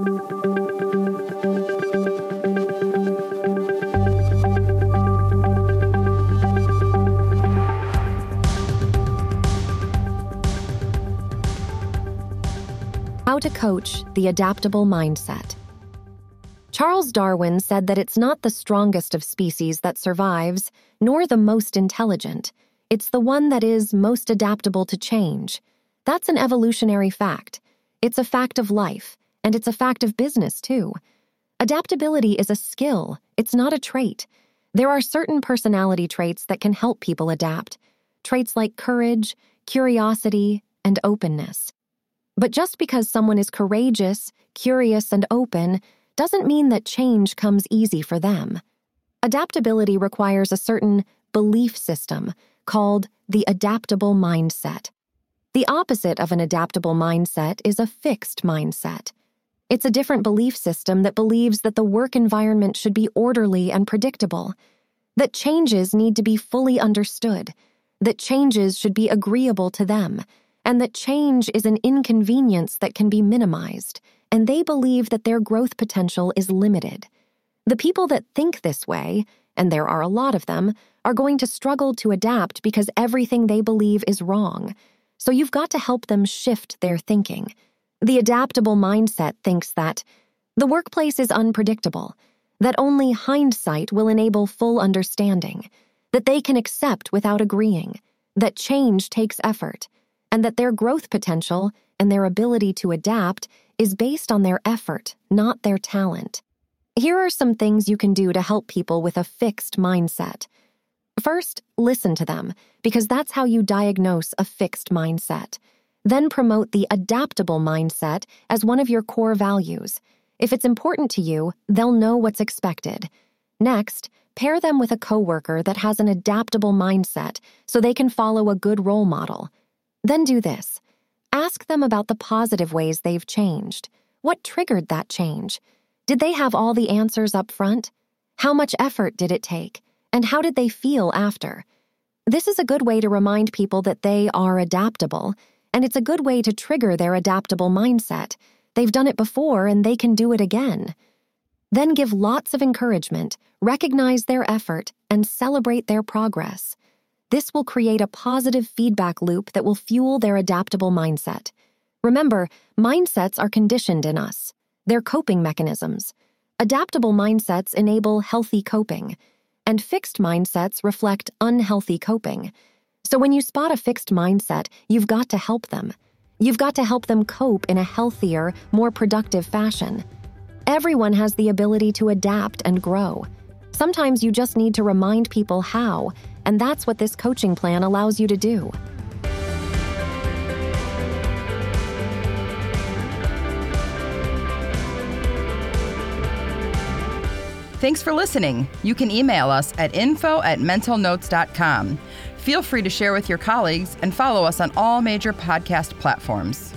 How to Coach the Adaptable Mindset. Charles Darwin said that it's not the strongest of species that survives, nor the most intelligent. It's the one that is most adaptable to change. That's an evolutionary fact. It's a fact of life, and it's a fact of business, too. Adaptability is a skill, it's not a trait. There are certain personality traits that can help people adapt traits like courage, curiosity, and openness. But just because someone is courageous, curious, and open doesn't mean that change comes easy for them. Adaptability requires a certain belief system called the adaptable mindset. The opposite of an adaptable mindset is a fixed mindset. It's a different belief system that believes that the work environment should be orderly and predictable, that changes need to be fully understood, that changes should be agreeable to them, and that change is an inconvenience that can be minimized, and they believe that their growth potential is limited. The people that think this way, and there are a lot of them, are going to struggle to adapt because everything they believe is wrong so you've got to help them shift their thinking. The adaptable mindset thinks that the workplace is unpredictable, that only hindsight will enable full understanding, that they can accept without agreeing, that change takes effort, and that their growth potential and their ability to adapt is based on their effort, not their talent. Here are some things you can do to help people with a fixed mindset. First, listen to them, because that's how you diagnose a fixed mindset. Then promote the adaptable mindset as one of your core values. If it's important to you, they'll know what's expected. Next, pair them with a coworker that has an adaptable mindset so they can follow a good role model. Then do this. Ask them about the positive ways they've changed. What triggered that change? Did they have all the answers up front? How much effort did it take? And how did they feel after? This is a good way to remind people that they are adaptable, and it's a good way to trigger their adaptable mindset. They've done it before and they can do it again. Then give lots of encouragement, recognize their effort, and celebrate their progress. This will create a positive feedback loop that will fuel their adaptable mindset. Remember, mindsets are conditioned in us. They're coping mechanisms. Adaptable mindsets enable healthy coping and fixed mindsets reflect unhealthy coping. So when you spot a fixed mindset, you've got to help them. You've got to help them cope in a healthier, more productive fashion. Everyone has the ability to adapt and grow. Sometimes you just need to remind people how, and that's what this coaching plan allows you to do. Thanks for listening. You can email us at info at mentalnotes.com. Feel free to share with your colleagues and follow us on all major podcast platforms.